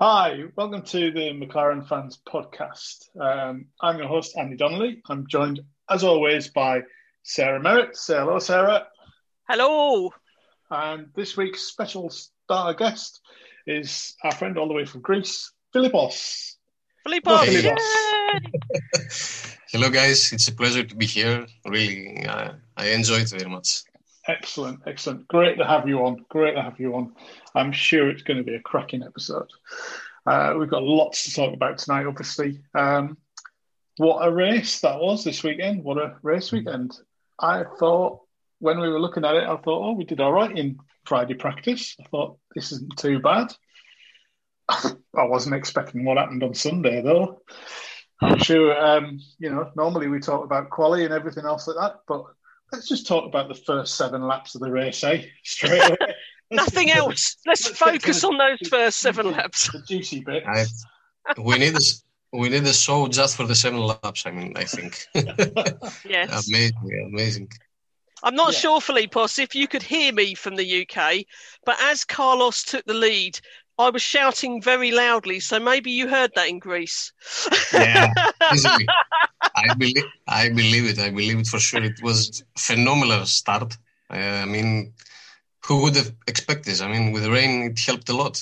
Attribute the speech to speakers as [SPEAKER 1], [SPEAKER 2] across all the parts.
[SPEAKER 1] Hi, welcome to the McLaren Fans Podcast. Um, I'm your host, Andy Donnelly. I'm joined, as always, by Sarah Merritt. Say hello, Sarah.
[SPEAKER 2] Hello.
[SPEAKER 1] And this week's special star guest is our friend all the way from Greece, Filippos.
[SPEAKER 2] Filippos.
[SPEAKER 1] Hey.
[SPEAKER 3] Hello, guys. It's a pleasure to be here. Really, uh, I enjoy it very much.
[SPEAKER 1] Excellent, excellent. Great to have you on. Great to have you on. I'm sure it's going to be a cracking episode. Uh, we've got lots to talk about tonight, obviously. Um, what a race that was this weekend. What a race weekend. I thought when we were looking at it, I thought, oh, we did all right in Friday practice. I thought this isn't too bad. I wasn't expecting what happened on Sunday, though. I'm sure, um, you know, normally we talk about quali and everything else like that, but let's just talk about the first seven laps of the race, eh? Straight away.
[SPEAKER 2] Nothing else. Let's, let's focus on those first seven laps.
[SPEAKER 1] The juicy bit.
[SPEAKER 3] We need this. We need a show just for the seven laps. I mean, I think.
[SPEAKER 2] yes.
[SPEAKER 3] amazing, amazing.
[SPEAKER 2] I'm not
[SPEAKER 1] Yeah.
[SPEAKER 2] sure, Filippos, if you could hear me from the UK, but as Carlos took the lead, I was shouting very loudly, so maybe you heard that in Greece.
[SPEAKER 3] Yeah, easily. I believe. I believe it. I believe it for sure. It was phenomenal start. Uh, I mean, who would have expected this? I mean, with rain, it helped a lot.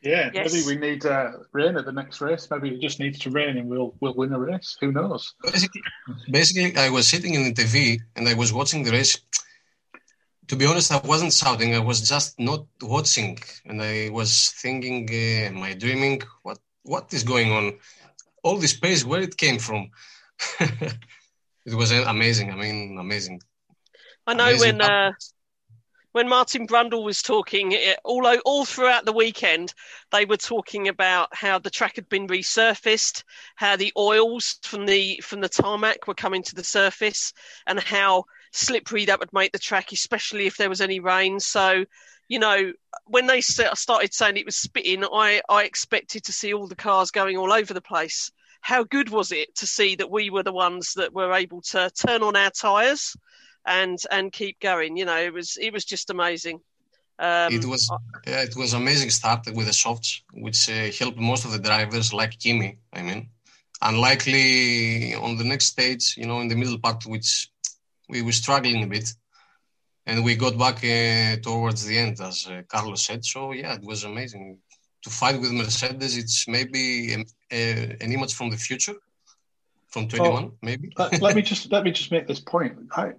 [SPEAKER 1] Yeah,
[SPEAKER 2] Yes.
[SPEAKER 1] maybe we need uh, rain at the next race. Maybe it just needs to rain and we'll we'll win a race. Who knows?
[SPEAKER 3] Basically, basically, I was sitting in the TV and I was watching the race. To be honest, I wasn't shouting. I was just not watching, and I was thinking, uh, "Am I dreaming? What what is going on? All the space where it came from?" it was amazing. I mean, amazing.
[SPEAKER 2] I know
[SPEAKER 3] Amazing
[SPEAKER 2] when uh, when Martin Brundle was talking it, all all throughout the weekend, they were talking about how the track had been resurfaced, how the oils from the from the tarmac were coming to the surface, and how slippery that would make the track, especially if there was any rain. So, you know, when they started saying it was spitting, I I expected to see all the cars going all over the place. How good was it to see that we were the ones that were able to turn on our tyres? and and keep going. You know, it was it was just amazing. Um,
[SPEAKER 3] it was yeah, it was amazing start with the softs, which uh, helped most of the drivers, like Kimi. I mean, unlikely on the next stage, you know, in the middle part, which we were struggling a bit, and we got back uh, towards the end, as uh, Carlos said. So yeah, it was amazing to fight with Mercedes. It's maybe a, a, an image from the future, from 21, maybe.
[SPEAKER 1] let, let me just let me just make this point. I,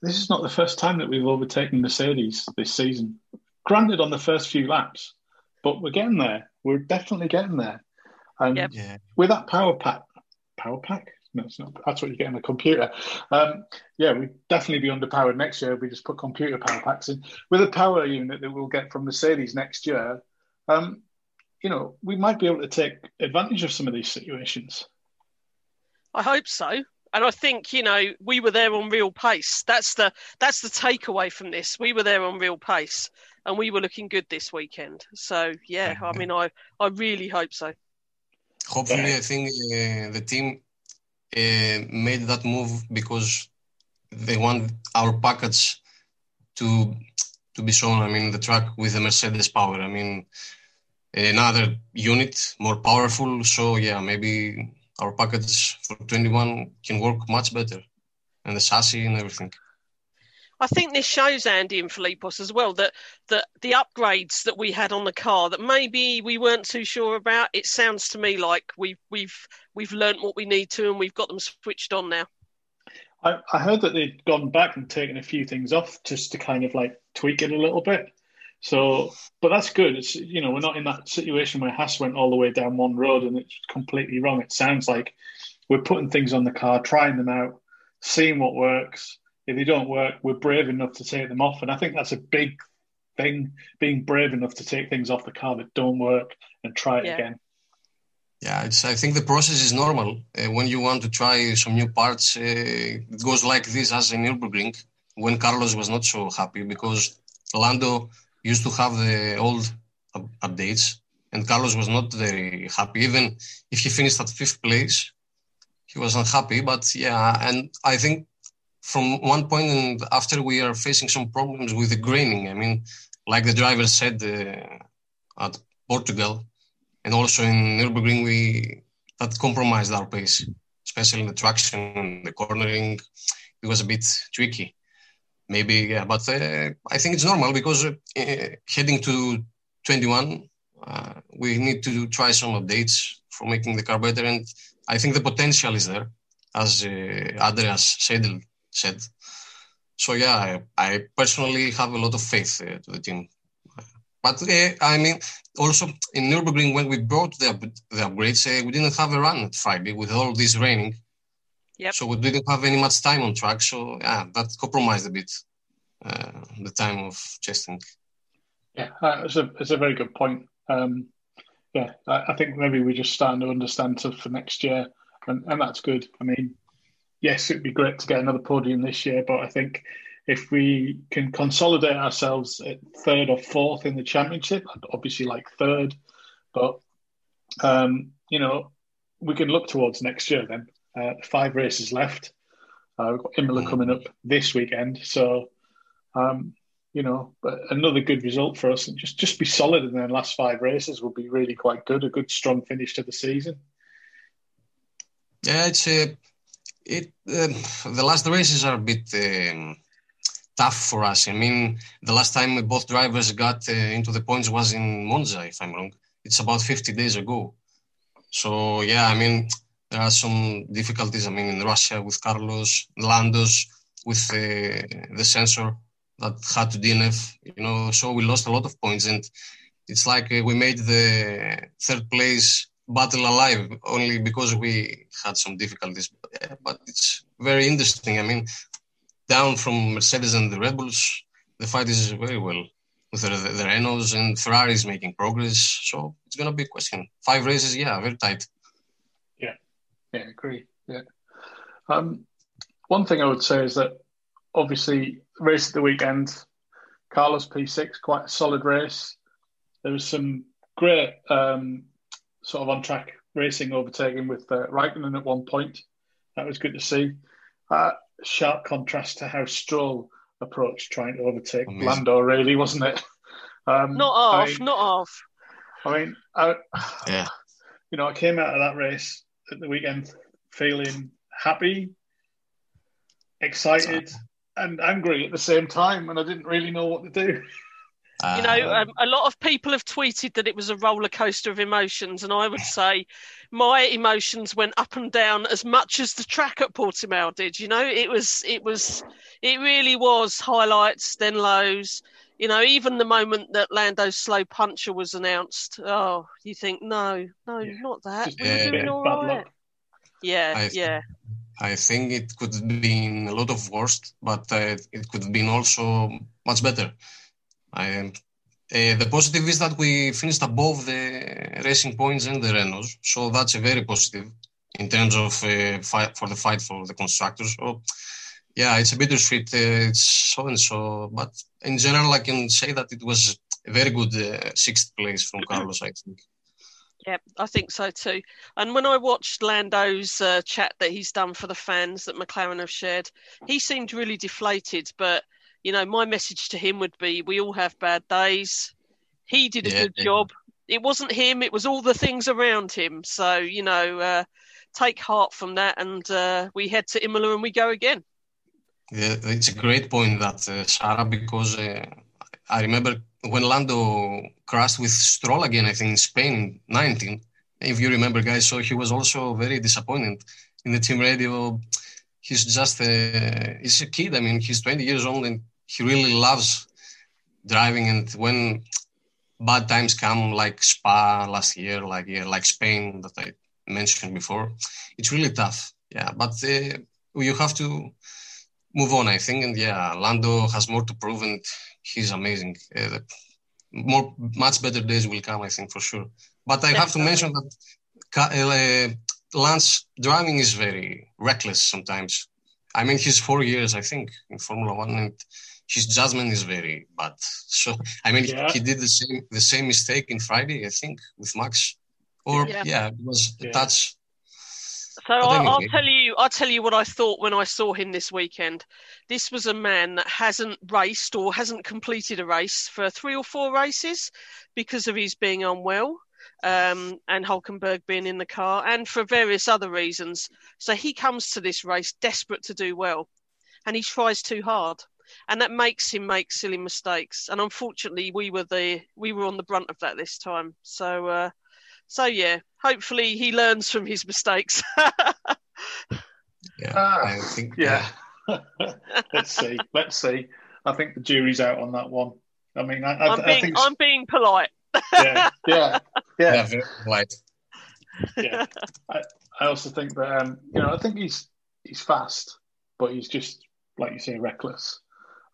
[SPEAKER 1] this is not the first time that we've overtaken Mercedes this season. Granted, on the first few laps, but we're getting there. We're definitely getting there. And
[SPEAKER 2] Yep.
[SPEAKER 3] yeah,
[SPEAKER 1] with that power pack, power pack? No, not. That's what you get in a computer. Um, yeah, we'd definitely be underpowered next year if we just put computer power packs in. With a power unit that we'll get from Mercedes next year, um, you know, we might be able to take advantage of some of these situations.
[SPEAKER 2] I hope so, and I think you know we were there on real pace. That's the that's the takeaway from this. We were there on real pace, and we were looking good this weekend. So yeah, I mean, I I really hope so.
[SPEAKER 3] hopefully i think uh, the team Uh, made that move because they want our package to to be shown i mean the truck with the mercedes power. I mean another unit more powerful. So yeah maybe our package for 21 can work much better. And the chassis and everything
[SPEAKER 2] I think this shows Andy and Filippos as well that that the upgrades that we had on the car that maybe we weren't too sure about. It sounds to me like we've we've we've learnt what we need to and we've got them switched on now.
[SPEAKER 1] I, I heard that they'd gone back and taken a few things off just to kind of like tweak it a little bit. So, but that's good. It's you know we're not in that situation where Haas went all the way down one road and it's completely wrong. It sounds like we're putting things on the car, trying them out, seeing what works. If they don't work, we're brave enough to take them off, and I think that's a big thing. Being brave enough to take things off the car that don't work and try it
[SPEAKER 2] Yeah.
[SPEAKER 1] again.
[SPEAKER 3] Yeah, it's, I think the process is normal. Uh, when you want to try some new parts, uh, it goes like this as in Nürburgring, when Carlos was not so happy because Lando used to have the old up- updates and Carlos was not very happy. Even if he finished at fifth place, he was unhappy. But yeah, and I think from one point and after we are facing some problems with the graining. I mean, like the driver said uh, at Portugal, and also in Nürburgring we that compromised our pace, especially in the traction and the cornering. It was a bit tricky. Maybe, yeah, but uh, I think it's normal because uh, heading to 21, uh, we need to try some updates for making the car better, and I think the potential is there, as uh, Andreas Seidl said. So yeah, I, I, personally have a lot of faith uh, to the team. But uh, I mean, also in Nürburgring, when we brought the, the upgrades, uh, we didn't have a run at Friday with all this raining.
[SPEAKER 2] Yep.
[SPEAKER 3] So we didn't have any much time on track. So yeah, that compromised a bit uh, the time of testing.
[SPEAKER 1] Yeah, uh, it's a it's a very good point. Um, yeah, I, I, think maybe we're just starting to understand stuff for next year, and, and that's good. I mean, yes, it'd be great to get another podium this year, but I think if we can consolidate ourselves at third or fourth in the championship, obviously like third, but um, you know, we can look towards next year then. Uh, five races left. Uh, we've got Imola mm. coming up this weekend, so um, you know, but another good result for us, and just just be solid in the last five races would be really quite good. A good strong finish to the season.
[SPEAKER 3] Yeah, it's a it. Uh, the last races are a bit um, tough for us. I mean, the last time both drivers got uh, into the points was in Monza, if I'm wrong. It's about 50 days ago. So yeah, I mean, there are some difficulties. I mean, in Russia with Carlos, Landos with uh, the sensor that had to DNF, you know, so we lost a lot of points. And it's like we made the third place battle alive only because we had some difficulties. But it's very interesting. I mean, down from Mercedes and the Red Bulls, the fight is very well with the, the, the Renaults and Ferrari is making progress. So it's going to be a question. Five races, yeah, very tight.
[SPEAKER 1] Yeah, yeah, agree. Yeah. Um, one thing I would say is that obviously race at the weekend, Carlos P6, quite a solid race. There was some great um, sort of on track racing overtaking with uh, Raikkonen at one point. That was good to see. Uh, sharp contrast to how Stroll approached trying to overtake Amazing. Lando, really, wasn't it?
[SPEAKER 2] Um, not off, I mean, not off.
[SPEAKER 1] I mean, I,
[SPEAKER 3] yeah.
[SPEAKER 1] You know, I came out of that race at the weekend feeling happy, excited, and angry at the same time, and I didn't really know what to do.
[SPEAKER 2] You know, um, a lot of people have tweeted that it was a roller coaster of emotions, and I would say my emotions went up and down as much as the track at Portimao did. You know, it was, it was, it really was highlights, then lows. You know, even the moment that Lando's slow puncture was announced, oh, you think, no, no, yeah. not that. We're doing all right. Yeah, I yeah.
[SPEAKER 3] I think it could have been a lot of worst, but uh, it could have been also much better. I, uh, the positive is that we finished above the Racing Points and the Renaults, so that's a very positive in terms of uh, for the fight for the constructors. So, yeah, it's a bittersweet. Uh, it's so and so, but in general, I can say that it was a very good sixth place from Carlos. I think.
[SPEAKER 2] Yeah, I think so too. And when I watched Lando's uh, chat that he's done for the fans that McLaren have shared, he seemed really deflated. But you know, my message to him would be: we all have bad days. He did a yeah, good yeah. job. It wasn't him; it was all the things around him. So you know, uh, take heart from that, and uh, we head to Imola and we go again.
[SPEAKER 3] Yeah, it's a great point that uh, Sarah, because uh, I remember when Lando crashed with Stroll again, I think in Spain, 19. If you remember, guys, so he was also very disappointed in the team radio. He's just a, he's a kid. I mean, he's 20 years old and he really loves driving. And when bad times come, like Spa last year, like yeah, like Spain that I mentioned before, it's really tough. Yeah, but uh, you have to move on, I think. And yeah, Lando has more to prove, and he's amazing. Uh, more, much better days will come, I think, for sure. But I have to mention that uh, Lance driving is very reckless sometimes. I mean, he's four years, I think, in Formula One, and his judgment is very bad. So, I mean, yeah. he did the same the same mistake in Friday, I think, with Max. Or yeah, yeah it was yeah. a touch
[SPEAKER 2] so I'll, I'll, tell you, I'll tell you what I thought when I saw him this weekend. This was a man that hasn't raced or hasn't completed a race for three or four races because of his being unwell. um, and Hulkenberg being in the car, and for various other reasons. So he comes to this race desperate to do well, and he tries too hard, and that makes him make silly mistakes. And unfortunately, we were the we were on the brunt of that this time. So, uh, so yeah, hopefully he learns from his mistakes.
[SPEAKER 3] yeah, uh, I think
[SPEAKER 1] yeah. Let's see. Let's see. I think the jury's out on that one. I mean, I, I,
[SPEAKER 2] am being,
[SPEAKER 1] I think
[SPEAKER 2] I'm being polite.
[SPEAKER 1] yeah, yeah, yeah.
[SPEAKER 3] yeah polite.
[SPEAKER 1] yeah. I, I also think that um, you know I think he's he's fast, but he's just like you say reckless,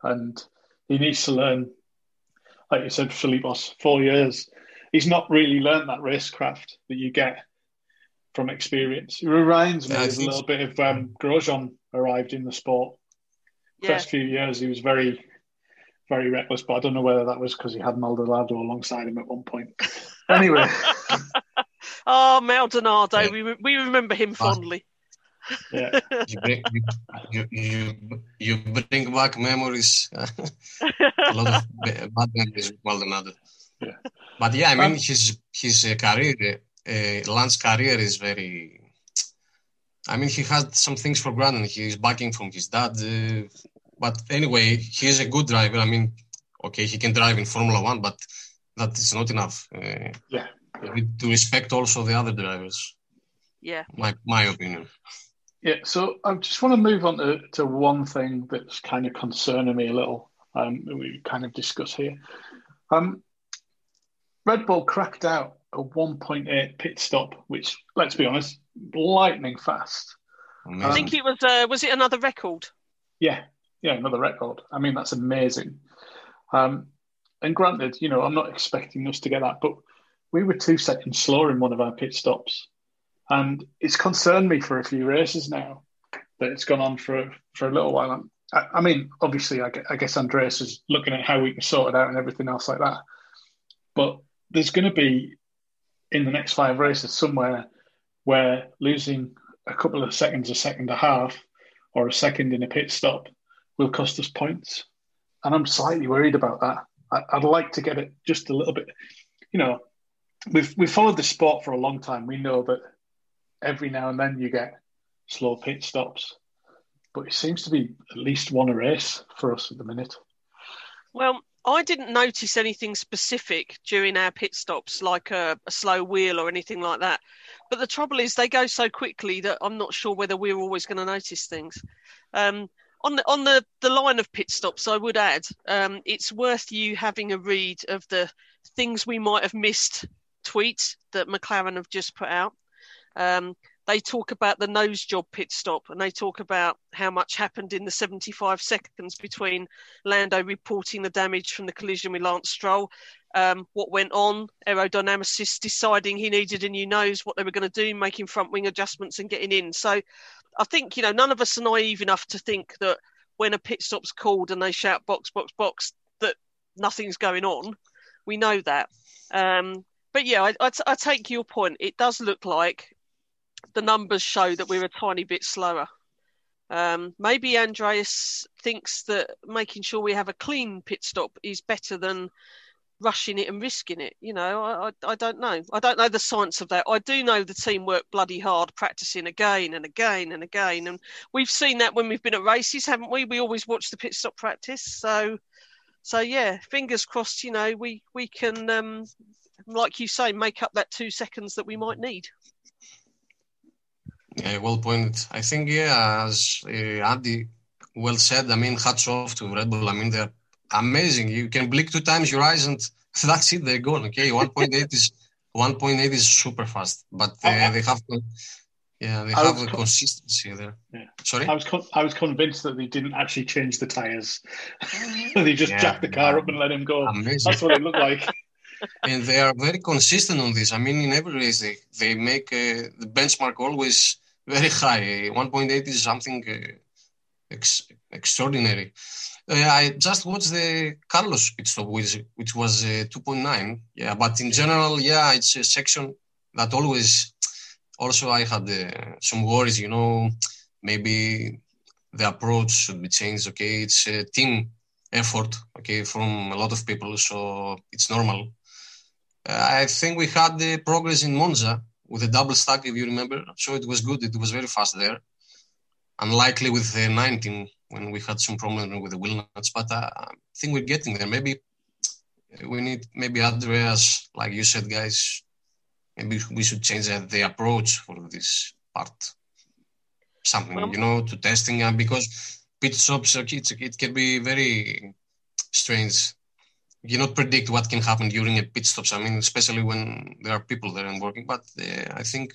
[SPEAKER 1] and he needs to learn. Like you said, Filippos, four years. He's not really learned that racecraft that you get from experience. He reminds me yeah, of a little bit of um, Grosjean arrived in the sport. Yeah. First few years, he was very, very reckless, but I don't know whether that was because he had Maldonado alongside him at one point. Anyway.
[SPEAKER 2] oh, Maldonado, yeah. we, we remember him fondly.
[SPEAKER 1] Yeah.
[SPEAKER 3] you, bring, you, you, you, bring back memories, a lot of bad memories with Maldonado. Yeah. But yeah, I mean, his his uh, career, uh, Lance career is very I mean, he had some things for granted. He's backing from his dad. Uh, but anyway, he's a good driver. I mean, okay, he can drive in Formula One, but that is not enough.
[SPEAKER 1] Uh, yeah.
[SPEAKER 3] To respect also the other drivers.
[SPEAKER 2] Yeah.
[SPEAKER 3] My my opinion.
[SPEAKER 1] Yeah. So I just want to move on to, to one thing that's kind of concerning me a little. Um, we kind of discuss here. Um, Red Bull cracked out a 1.8 pit stop, which, let's be honest, lightning fast.
[SPEAKER 2] Amazing. I think it was. Uh, was it another record?
[SPEAKER 1] Yeah, yeah, another record. I mean, that's amazing. Um, and granted, you know, I'm not expecting us to get that, but we were two seconds slower in one of our pit stops, and it's concerned me for a few races now that it's gone on for for a little while. I, I mean, obviously, I, I guess Andreas is looking at how we can sort it out and everything else like that, but there's going to be in the next five races somewhere where losing a couple of seconds, a second and a half, or a second in a pit stop will cost us points. And I'm slightly worried about that. I, would like to get it just a little bit. You know, we've we've followed the sport for a long time. We know that every now and then you get slow pit stops, but it seems to be at least one a race for us at the minute.
[SPEAKER 2] Well, I didn't notice anything specific during our pit stops, like a, a, slow wheel or anything like that. But the trouble is, they go so quickly that I'm not sure whether we're always going to notice things. Um, on the on the, the line of pit stops, I would add um, it's worth you having a read of the things we might have missed tweets that McLaren have just put out. Um, they talk about the nose job pit stop and they talk about how much happened in the 75 seconds between Lando reporting the damage from the collision with Lance Stroll, um, what went on, aerodynamicists deciding he needed a new nose, what they were going to do, making front wing adjustments and getting in. So I think, you know, none of us are naive enough to think that when a pit stop's called and they shout box, box, box, that nothing's going on. We know that. Um, but yeah, I, I, t- I take your point. It does look like the numbers show that we're a tiny bit slower. Um, maybe Andreas thinks that making sure we have a clean pit stop is better than rushing it and risking it. You know, I, I, I, don't know. I don't know the science of that. I do know the team work bloody hard, practicing again and again and again. And we've seen that when we've been at races, haven't we? We always watch the pit stop practice. So, so yeah, fingers crossed. You know, we we can, um, like you say, make up that two seconds that we might need.
[SPEAKER 3] Yeah, well pointed. I think, yeah, as uh, Andy well said, I mean, hats off to Red Bull. I mean, they're amazing. You can blink two times your eyes and that's it, they're gone. Okay, 1.8 is 1.8 is super fast, but uh, they have yeah, they I have a con- consistency there.
[SPEAKER 1] Yeah. Sorry, I was con- I was convinced that they didn't actually change the tires. they just yeah, jacked the car up and let him go. Amazing. That's what it looked like.
[SPEAKER 3] and they are very consistent on this. I mean, in every race, they, they make uh, the benchmark always very high. 1.8 is something uh, ex- extraordinary. Uh, I just watched the Carlos pit stop, which, which was uh, 2.9. Yeah, but in general, yeah, it's a section that always. Also, I had some worries. You know, maybe the approach should be changed. Okay, it's a team effort. Okay, from a lot of people, so it's normal. I think we had the progress in Monza with a double stack, if you remember. So it was good. It was very fast there. Unlikely with the 19 when we had some problem with the wheel nuts, but uh, I think we're getting there. Maybe we need maybe Andreas, like you said, guys. Maybe we should change the approach for this part. Something, well, you know, to testing uh, because pit stops, it, it can be very strange you cannot predict what can happen during a pit stops. I mean, especially when there are people there and working. But uh, I think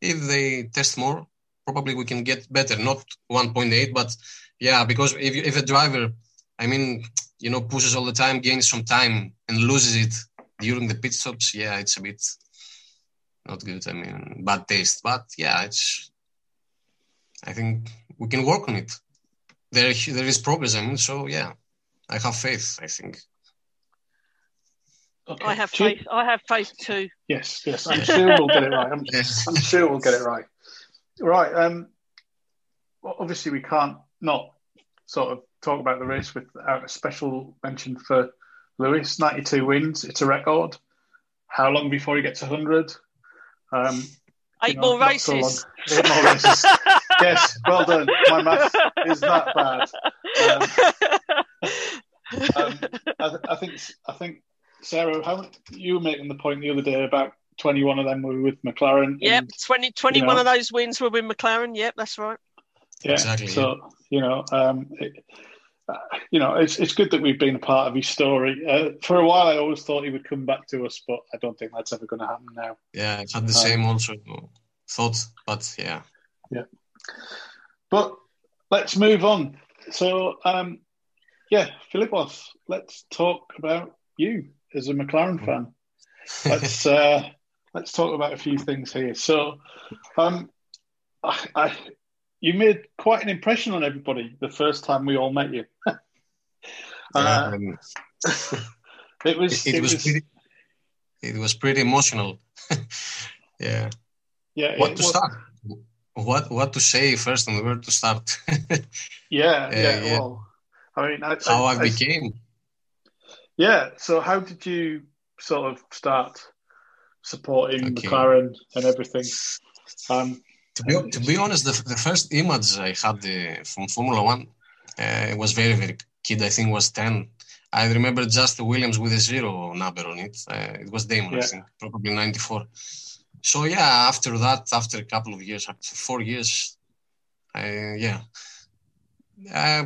[SPEAKER 3] if they test more, probably we can get better. Not 1.8, but yeah, because if you, if a driver, I mean, you know, pushes all the time, gains some time, and loses it during the pit stops, yeah, it's a bit not good. I mean, bad taste. But yeah, it's. I think we can work on it. There, there is progress. I mean, so yeah, I have faith. I think.
[SPEAKER 2] Okay. I have faith. I have faith too.
[SPEAKER 1] Yes, yes. I'm sure we'll get it right. I'm, I'm sure we'll get it right. Right. Um. Well, obviously, we can't not sort of talk about the race without a special mention for Lewis. 92 wins. It's a record. How long before he gets 100? Um,
[SPEAKER 2] Eight know, more races.
[SPEAKER 1] So Eight more races. yes. Well done. My math is that bad. Um, um, I, I think. I think Sarah, how you were making the point the other day about 21 of them were with McLaren.
[SPEAKER 2] Yep, and, 20, 21 you know, of those wins were with McLaren. Yep, that's right.
[SPEAKER 1] Yeah, exactly. So, you know, um, it, uh, you know, it's it's good that we've been a part of his story. Uh, for a while, I always thought he would come back to us, but I don't think that's ever going to happen now.
[SPEAKER 3] Yeah, I had the um, same also thought, but yeah,
[SPEAKER 1] yeah. But let's move on. So, um, yeah, Filippos, let's talk about you as a McLaren mm. fan. let's uh, let's talk about a few things here. So, um, I, I, you made quite an impression on everybody the first time we all met you. uh, um, it was
[SPEAKER 3] it, it, was, was pretty, it was pretty emotional. yeah.
[SPEAKER 1] Yeah.
[SPEAKER 3] What to was, start? What what to say first and where to start?
[SPEAKER 1] yeah, yeah, yeah. Well, I mean, I,
[SPEAKER 3] how I, I became.
[SPEAKER 1] Yeah. So how did you sort of start supporting okay. McLaren and everything? Um,
[SPEAKER 3] to be to be honest, the, the first image I had uh, from Formula One uh, was very very kid. I think was ten. I remember just the Williams with a zero number on it. Uh, it was Damon, yeah. I think, probably ninety four. So yeah, after that, after a couple of years, after four years, I, yeah, uh,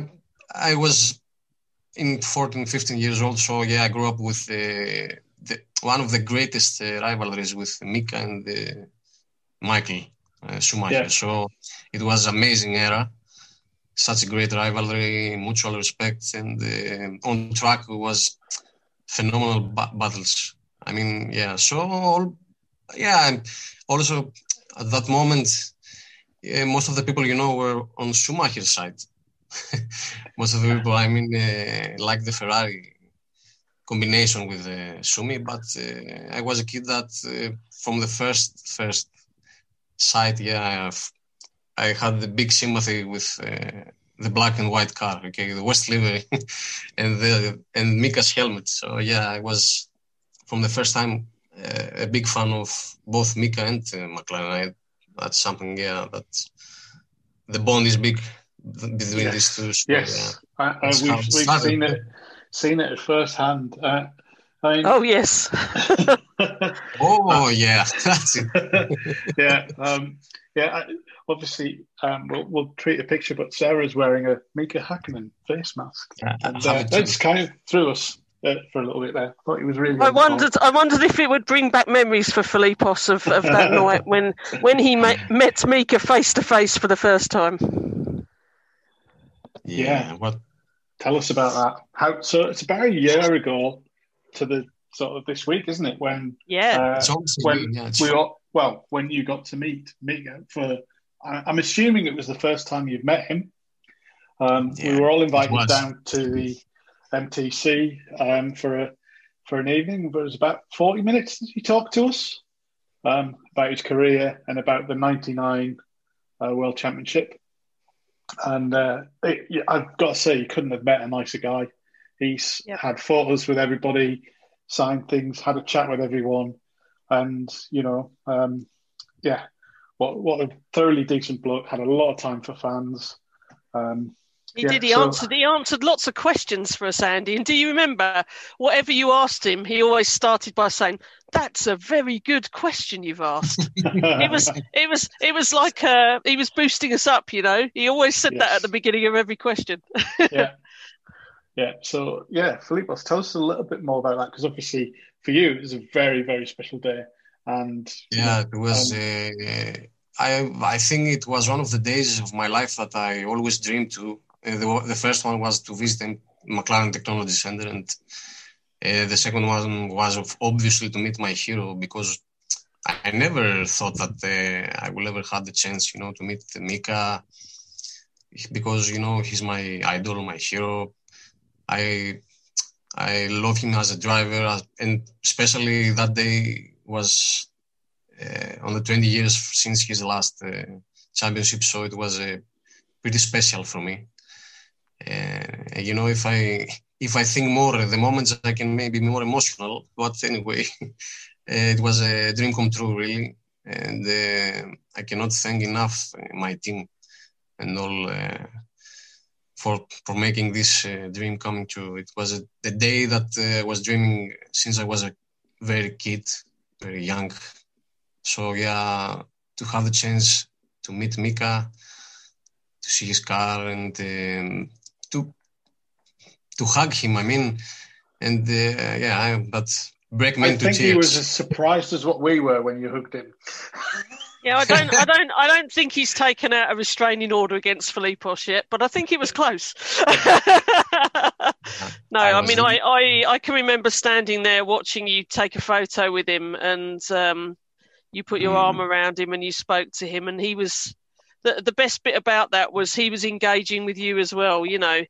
[SPEAKER 3] I was in 14, 15 years old. So yeah, I grew up with uh, the, one of the greatest uh, rivalries with Mika and uh, Michael uh, Schumacher. Yeah. So it was amazing era. Such a great rivalry, mutual respect, and uh, on track was phenomenal ba- battles. I mean, yeah. So all, yeah. Also at that moment, most of the people you know were on Schumacher's side. Most of the people, I mean, uh, like the Ferrari combination with uh, Schumi, but uh, I was a kid that uh, from the first first sight, yeah, I, I had the big sympathy with uh, the black and white car, okay, the West livery, and the and Mika's helmet. So yeah, I was from the first time a big fan of both Mika and McLaren. I, that's something, yeah, that the bond is big between yes. these two.
[SPEAKER 1] So, yes, yeah. I, I, we've, we've seen it seen it at first hand. Uh,
[SPEAKER 2] I mean, oh yes.
[SPEAKER 3] oh yeah, that's it.
[SPEAKER 1] yeah, um, yeah. Obviously, um, we'll, we'll treat a picture, but Sarah's wearing a Mika Hakkinen face mask, yeah, and uh, that's kind of threw us uh, for a little bit there. I thought he was really.
[SPEAKER 2] I wondered. I wondered if it would bring back memories for Filippos of, of that night when when he met, met Mika face to face for the first time.
[SPEAKER 1] Yeah. yeah. What? Tell us about that. How? So it's about a year ago to the sort of this week, isn't it? When
[SPEAKER 2] yeah,
[SPEAKER 1] uh, when yeah, we all, well, when you got to meet Mika for, I'm assuming it was the first time you've met him. Um, yeah, we were all invited down to the MTC um, for a for an evening. but It was about 40 minutes. He talked to us um, about his career and about the '99 uh, World Championship. And uh, it, I've got to say, you couldn't have met a nicer guy. He's yep. had photos with everybody. signed things, had a chat with everyone, and you know, um, yeah, what what a thoroughly decent bloke. Had a lot of time for fans. Um,
[SPEAKER 2] he yeah, did. He so... answered. He answered lots of questions for us, Andy. And do you remember whatever you asked him? He always started by saying, "That's a very good question you've asked." it was. It was. It was like uh, he was boosting us up. You know, he always said yes. that at the beginning of every question.
[SPEAKER 1] yeah. Yeah. So yeah, Filippos, tell us a little bit more about that because obviously for you it was a very very special day, and
[SPEAKER 3] yeah, know, it was. Um, uh, I I think it was one of the days of my life that I always dreamed to uh, the, the first one was to visit the McLaren Technology Center, and uh, the second one was obviously to meet my hero because I never thought that uh, I will ever have the chance, you know, to meet Mika because you know he's my idol, my hero. I I love him as a driver, and especially that day was uh, on the 20 years since his last uh, championship, so it was uh, pretty special for me. You know, if I if I think more the moments, I can maybe be more emotional. But anyway, it was a dream come true, really, and uh, I cannot thank enough my team and all uh, for for making this uh, dream coming true. It was a, the day that I was dreaming since I was a very kid, very young. So yeah, to have the chance to meet Mika, to see his car, and um, to to hug him. I mean, and uh, yeah, but break me I into
[SPEAKER 1] think he was as surprised as what we were when you hugged him.
[SPEAKER 2] Yeah, I don't, I don't, I don't think he's taken out a restraining order against Filippos yet, but I think it was close. no, I, I mean, I, I, I can remember standing there watching you take a photo with him, and um, you put your mm. arm around him and you spoke to him, and he was the, the best bit about that was he was engaging with you as well. You know,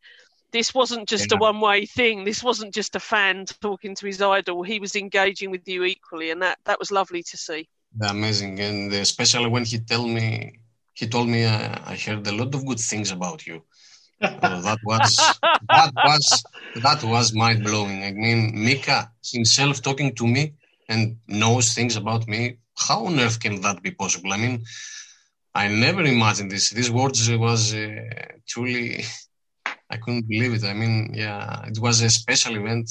[SPEAKER 2] this wasn't just yeah. a one way thing. This wasn't just a fan talking to his idol. He was engaging with you equally, and that that was lovely to see.
[SPEAKER 3] Amazing, and especially when he told me, he told me uh, I heard a lot of good things about you. uh, that was that was that was mind blowing. I mean, Mika himself talking to me and knows things about me. How on earth can that be possible? I mean, I never imagined this. These words was uh, truly, I couldn't believe it. I mean, yeah, it was a special event,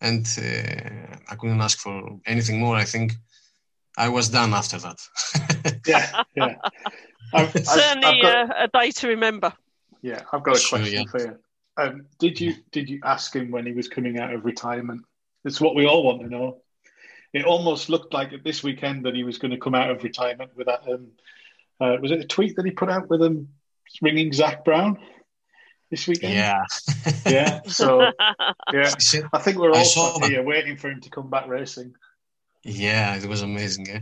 [SPEAKER 3] and uh, I couldn't ask for anything more. I think I was done after that.
[SPEAKER 1] yeah, yeah.
[SPEAKER 2] I've, Certainly I've got, uh, a day to remember.
[SPEAKER 1] Yeah, I've got a question sure, yeah. for you. Um, did you did you ask him when he was coming out of retirement? It's what we all want to know. It almost looked like at this weekend that he was going to come out of retirement with that um, uh, was it a tweet that he put out with him ringing Zak Brown this weekend?
[SPEAKER 3] Yeah,
[SPEAKER 1] yeah. So yeah, I think we're all here waiting for him to come back racing.
[SPEAKER 3] Yeah, it was amazing. Yeah.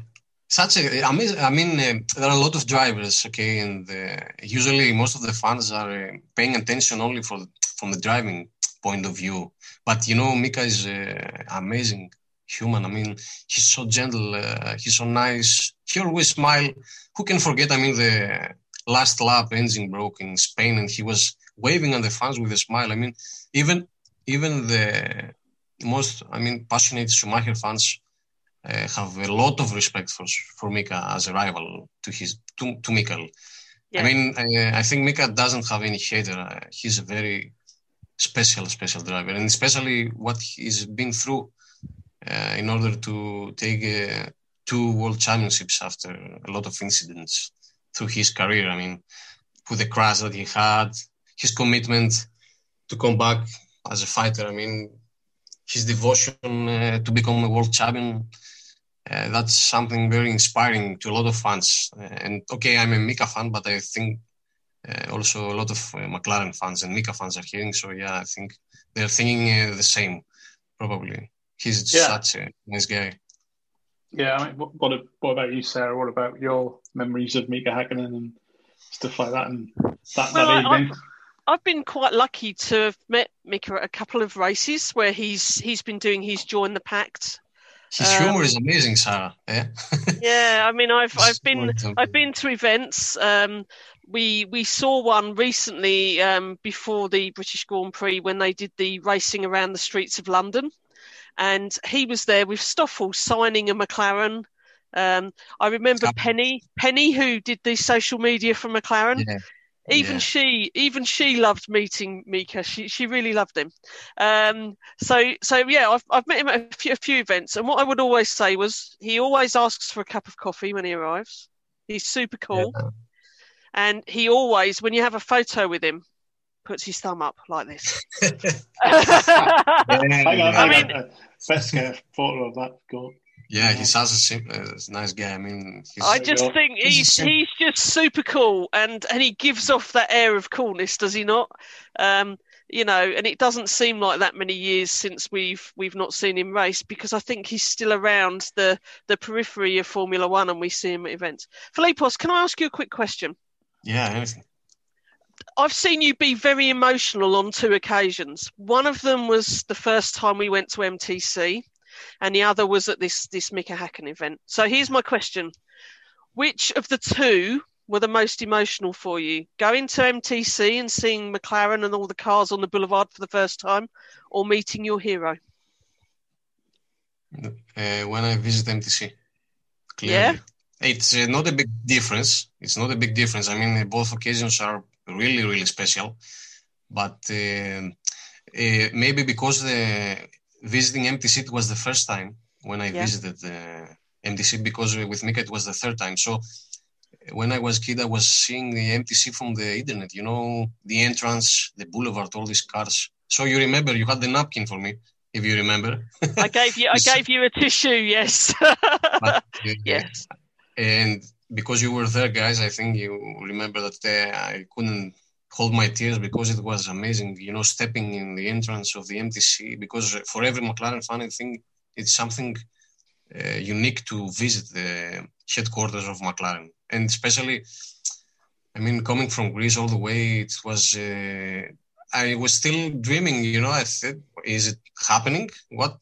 [SPEAKER 3] Such a amazing. I mean, uh, there are a lot of drivers, okay, and uh, usually most of the fans are uh, paying attention only for from the driving point of view. But you know, Mika is uh, amazing human. I mean, he's so gentle. Uh, he's so nice. He always smile. Who can forget? I mean, the last lap engine broke in Spain, and he was waving at the fans with a smile. I mean, even even the most, I mean, passionate Schumacher fans uh, have a lot of respect for for Mika as a rival to his to, to. Yeah. I mean, I, I, think Mika doesn't have any hater. Uh, he's a very special, special driver, and especially what he's been through uh, in order to take uh, two world championships after a lot of incidents through his career. I mean, with the crash that he had, his commitment to come back as a fighter. I mean, his devotion uh, to become a world champion. Uh, that's something very inspiring to a lot of fans. Uh, and okay, I'm a Mika fan, but I think uh, also a lot of McLaren fans and Mika fans are hearing. So yeah, I think they're thinking the same, probably. He's yeah. such a nice guy.
[SPEAKER 1] Yeah, I mean, what, what, what about you, Sarah? What about your memories of Mika Hakkinen and stuff like that and that, well, that evening?
[SPEAKER 2] I've, I've been quite lucky to have met Mika at a couple of races where he's he's been doing his join the pact.
[SPEAKER 3] His um, humor is amazing, Sarah. Yeah.
[SPEAKER 2] yeah, I mean, I've I've been I've been to events. Um, we we saw one recently um, before the British Grand Prix when they did the racing around the streets of London and he was there with Stoffel signing a McLaren. Um, I remember Penny, Penny, who did the social media for McLaren. Yeah. Even yeah. she, even she loved meeting Mika. She she really loved him. Um, so so yeah, I've I've met him at a few, a few events, and what I would always say was he always asks for a cup of coffee when he arrives. He's super cool, yeah. and he always, when you have a photo with him, puts his thumb up like this.
[SPEAKER 1] I mean, let's get a photo of that. Go.
[SPEAKER 3] Yeah, he sounds a, simple, uh, a nice guy. I mean,
[SPEAKER 2] I just think he's he's just super cool, and and he gives off that air of coolness, does he not? Um, you know, and it doesn't seem like that many years since we've we've not seen him race because I think he's still around the the periphery of Formula One, and we see him at events. Filippos, can I ask you a quick question?
[SPEAKER 3] Yeah, anything.
[SPEAKER 2] I've seen you be very emotional on two occasions. One of them was the first time we went to MTC, and the other was at this this Mika Hakkinen event. So here's my question: Which of the two were the most emotional for you? Going to MTC and seeing McLaren and all the cars on the boulevard for the first time, or meeting your hero?
[SPEAKER 3] Uh, when I visit MTC, clearly. Yeah. It's uh, not a big difference. It's not a big difference. I mean, both occasions are really, really special. But uh, uh, maybe because the visiting MTC it was the first time when I yeah. visited the MTC because with Mika it was the third time. So when I was kid, I was seeing the MTC from the internet. You know, the entrance, the boulevard, all these cars. So you remember you had the napkin for me, if you remember.
[SPEAKER 2] I gave you, I gave you a tissue. Yes. but, uh, yes.
[SPEAKER 3] And because you were there, guys, I think you remember that uh, I couldn't hold my tears because it was amazing. You know, stepping in the entrance of the MTC because for every McLaren fan, I think it's something uh, unique to visit the headquarters of McLaren, and especially, I mean, coming from Greece all the way, it was. Uh, I was still dreaming. You know, I said, "Is it happening? What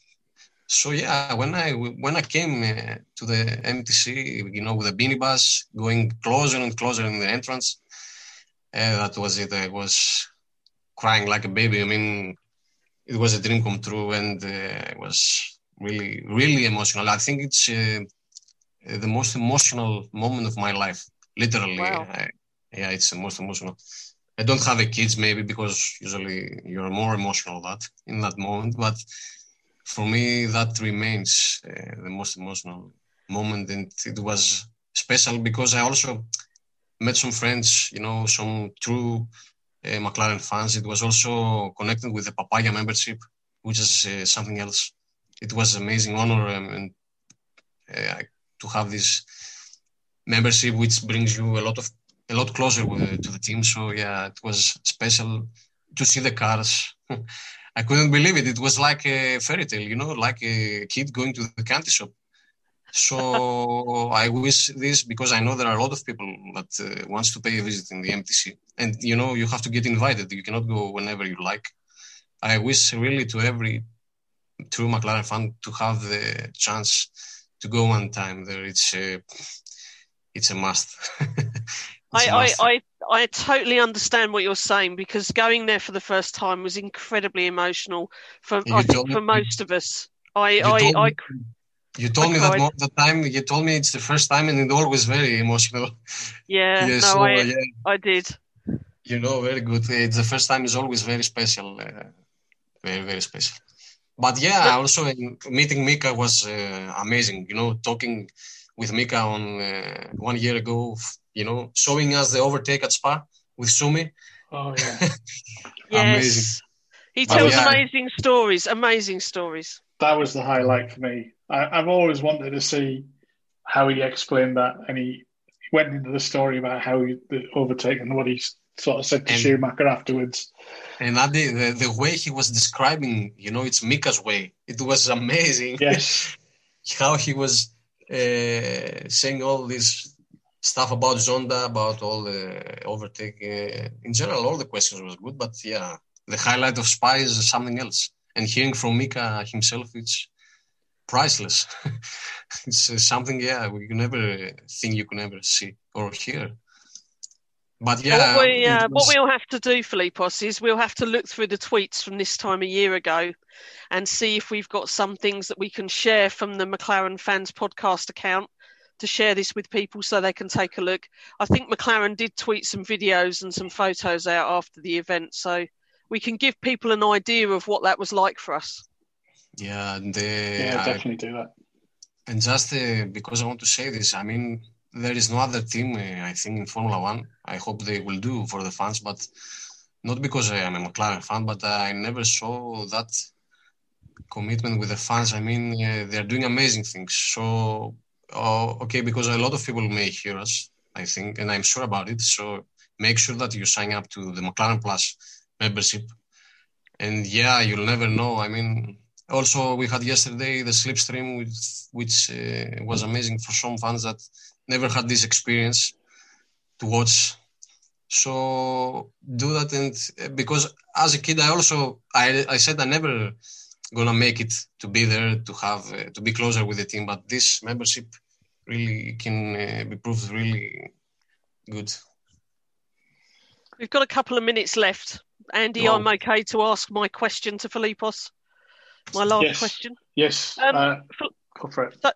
[SPEAKER 3] so yeah, when I when I came uh, to the MTC, you know, with the beanie bus going closer and closer in the entrance, uh, that was it. I was crying like a baby. I mean, it was a dream come true, and uh, it was really really emotional. I think it's uh, the most emotional moment of my life. Literally, wow. I, yeah, it's the most emotional. I don't have a kids maybe because usually you're more emotional that in that moment, but for me, that remains uh, the most emotional moment, and it was special because I also met some friends, you know, some true uh, McLaren fans. It was also connected with the Papaya membership, which is uh, something else. It was amazing honor um, and uh, to have this membership, which brings you a lot of a lot closer with, to the team. So yeah, it was special to see the cars. I couldn't believe it. It was like a fairy tale, you know, like a kid going to the candy shop. So I wish this because I know there are a lot of people that uh, wants to pay a visit in the MTC, and you know you have to get invited. You cannot go whenever you like. I wish really to every true McLaren fan to have the chance to go one time there. It's a, it's a must.
[SPEAKER 2] I, I, I, I totally understand what you're saying because going there for the first time was incredibly emotional for I think for most of us. I I,
[SPEAKER 3] told,
[SPEAKER 2] I,
[SPEAKER 3] you told I me that the time you told me it's the first time and it always very emotional.
[SPEAKER 2] Yeah, yeah no, so, I, yeah. I did.
[SPEAKER 3] You know, very good. It's the first time is always very special, uh, very very special. But yeah, also meeting Mika was uh, amazing. You know, talking with Mika on uh, one year ago you know, showing us the overtake at Spa with Schumi.
[SPEAKER 1] Oh yeah,
[SPEAKER 2] amazing. Yes. He tells yeah. amazing stories. Amazing stories.
[SPEAKER 1] That was the highlight for me. I, have always wanted to see how he explained that, and he went into the story about how he the overtake and what he sort of said to and, Schumacher afterwards.
[SPEAKER 3] And Andy, the, the way he was describing, you know, it's Mika's way. It was amazing.
[SPEAKER 1] Yes.
[SPEAKER 3] how he was uh, saying all these stuff about Zonta, about all the overtake. Uh, in general, all the questions was good, but yeah, the highlight of Spa is something else. And hearing from Mika himself, it's priceless. it's uh, something, yeah, we can never think you can ever see or hear. But yeah,
[SPEAKER 2] what, we, uh, was... what we'll have to do, Filippos, is we'll have to look through the tweets from this time a year ago and see if we've got some things that we can share from the McLaren Fans podcast account to share this with people so they can take a look. I think McLaren did tweet some videos and some photos out after the event, so we can give people an idea of what that was like for us.
[SPEAKER 3] Yeah, and, uh,
[SPEAKER 1] yeah, definitely do that.
[SPEAKER 3] And just uh, because I want to say this, I mean, there is no other team, uh, I think, in Formula One. I hope they will do for the fans, but not because I am a McLaren fan, but I never saw that commitment with the fans. I mean, uh, they're doing amazing things. So, uh, okay, because a lot of people may hear us, I think, and I'm sure about it. So make sure that you sign up to the McLaren Plus membership. And yeah, you'll never know. I mean, also we had yesterday the slipstream, which, which uh, was amazing for some fans that never had this experience to watch. So do that, and because as a kid, I also I, I said I never gonna make it to be there to have uh, to be closer with the team, but this membership really can uh, be proved really good.
[SPEAKER 2] We've got a couple of minutes left. Andy, I'm okay to ask my question to Filippos. My last
[SPEAKER 1] yes.
[SPEAKER 2] question.
[SPEAKER 1] Yes. Um, uh, go for it.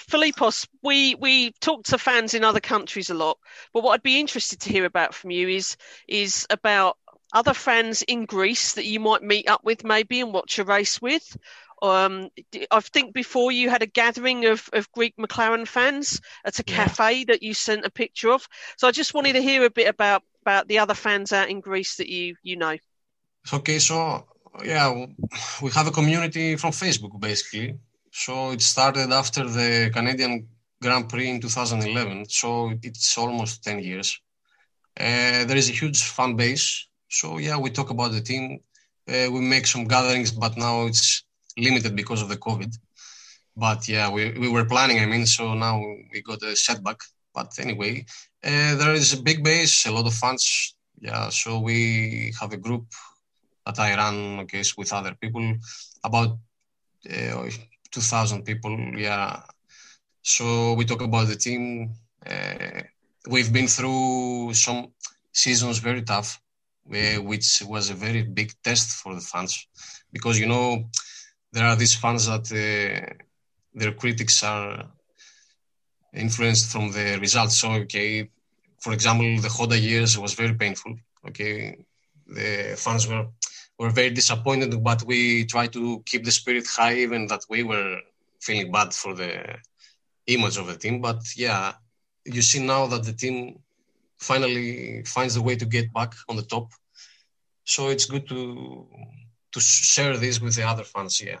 [SPEAKER 2] Filippos, we we talk to fans in other countries a lot, but what I'd be interested to hear about from you is is about other fans in Greece that you might meet up with maybe and watch a race with. Um, I think before you had a gathering of, of Greek McLaren fans at a cafe yeah. that you sent a picture of. So I just wanted to hear a bit about about the other fans out in Greece that you you know.
[SPEAKER 3] Okay, so yeah, we have a community from Facebook basically. So it started after the Canadian Grand Prix in 2011. So it's almost 10 years. Uh, there is a huge fan base. So yeah, we talk about the team. Uh, we make some gatherings, but now it's limited because of the COVID. But yeah, we, we were planning, I mean, so now we got a setback. But anyway, uh, there is a big base, a lot of fans. Yeah, so we have a group that I run, okay, with other people, about uh, 2,000 people. Yeah. So we talk about the team. Uh, we've been through some seasons very tough, which was a very big test for the fans because you know there are these fans that uh, their critics are influenced from the results. So okay, for example, the Honda years was very painful. Okay, the fans were were very disappointed, but we tried to keep the spirit high, even that we were feeling bad for the image of the team. But yeah, you see now that the team finally finds a way to get back on the top. So it's good to to share this with the other fans. Yeah,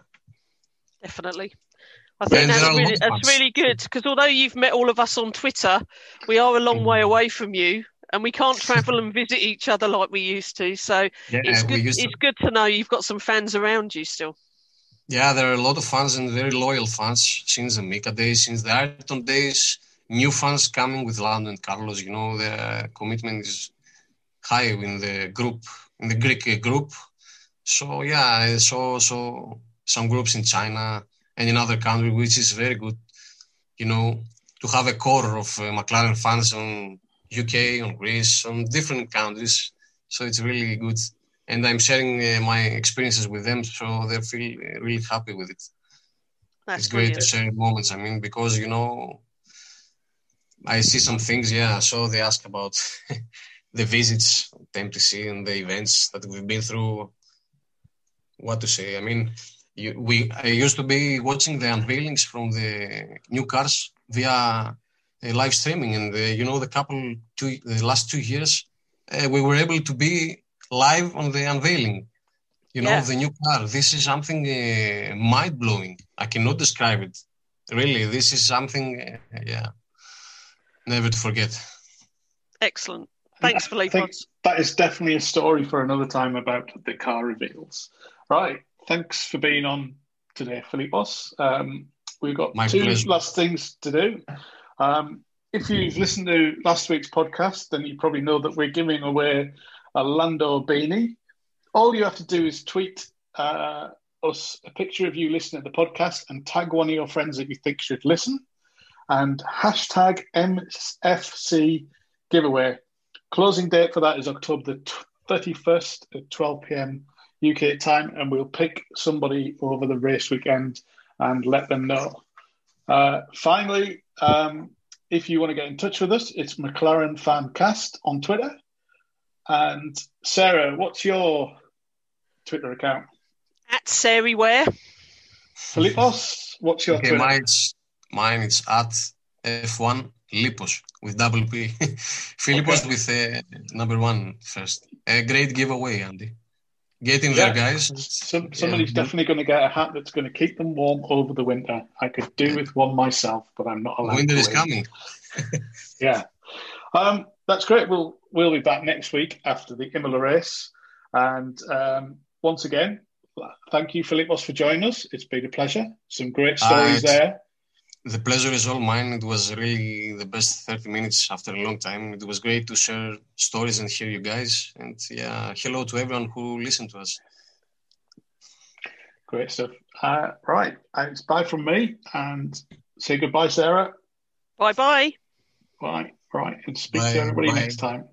[SPEAKER 2] definitely. I think that's really, that's really good because although you've met all of us on Twitter, we are a long way mm. away from you and we can't travel and visit each other like we used to. So yeah, it's good. It's to... good to know you've got some fans around you still.
[SPEAKER 3] Yeah, there are a lot of fans and very loyal fans since the Mika days, since the Ayrton days. New fans coming with Lando and Carlos. You know, the commitment is high in the group, in the Greek group. So yeah, I saw so some groups in China and in other countries, which is very good. You know, to have a core of uh, McLaren fans on UK, on Greece, on different countries. So it's really good. And I'm sharing uh, my experiences with them, so they feel really happy with it. That's it's great to share moments. I mean, because you know, I see some things. Yeah, so they ask about the visits, the MTC, and the events that we've been through. What to say? I mean, you, we I used to be watching the unveilings from the new cars via uh, live streaming, and uh, you know the couple two the last two years, uh, we were able to be live on the unveiling. You know yeah. the new car. This is something mind blowing. I cannot describe it. Really, this is something. yeah, never to forget.
[SPEAKER 2] Excellent. Thanks, Philippe.
[SPEAKER 1] That is definitely a story for another time about the car reveals. Right. Thanks for being on today, Filippos. Um, we've got My two pleasure. last things to do. Um, if you've listened to last week's podcast, then you probably know that we're giving away a Lando beanie. All you have to do is tweet uh, us a picture of you listening to the podcast and tag one of your friends that you think should listen and hashtag MFC giveaway. closing date for that is October the 31st at 12 p.m. UK time, and we'll pick somebody over the race weekend and let them know. Uh, finally, um, if you want to get in touch with us, it's McLaren Fancast on Twitter. And Sarah, what's your Twitter account?
[SPEAKER 2] At Sari Ware.
[SPEAKER 1] Filippos, what's your
[SPEAKER 3] okay,
[SPEAKER 1] Twitter?
[SPEAKER 3] Mine's, mine is at F1 Lipos with double P. Filippos
[SPEAKER 1] Okay.
[SPEAKER 3] with uh, number one first. A great giveaway, Andy. Get in
[SPEAKER 1] Yeah.
[SPEAKER 3] there, guys.
[SPEAKER 1] Some, somebody's
[SPEAKER 3] Yeah.
[SPEAKER 1] definitely going to get a hat that's going to keep them warm over the winter. I could do with one myself, but I'm not allowed.
[SPEAKER 3] Winter
[SPEAKER 1] to
[SPEAKER 3] is coming.
[SPEAKER 1] Yeah, um, that's great. We'll we'll be back next week after the Imola race, and um, once again, thank you, Filippos, for joining us. It's been a pleasure. Some great stories there.
[SPEAKER 3] The pleasure is all mine. It was really the best 30 minutes after a long time. It was great to share stories and hear you guys. And yeah, hello to everyone who listened to us.
[SPEAKER 1] Great stuff. Uh, right, uh, it's bye from me, and say goodbye, Sarah.
[SPEAKER 2] Bye bye.
[SPEAKER 1] Bye. right, and speak
[SPEAKER 3] Bye,
[SPEAKER 1] to everybody
[SPEAKER 3] bye.
[SPEAKER 1] next time.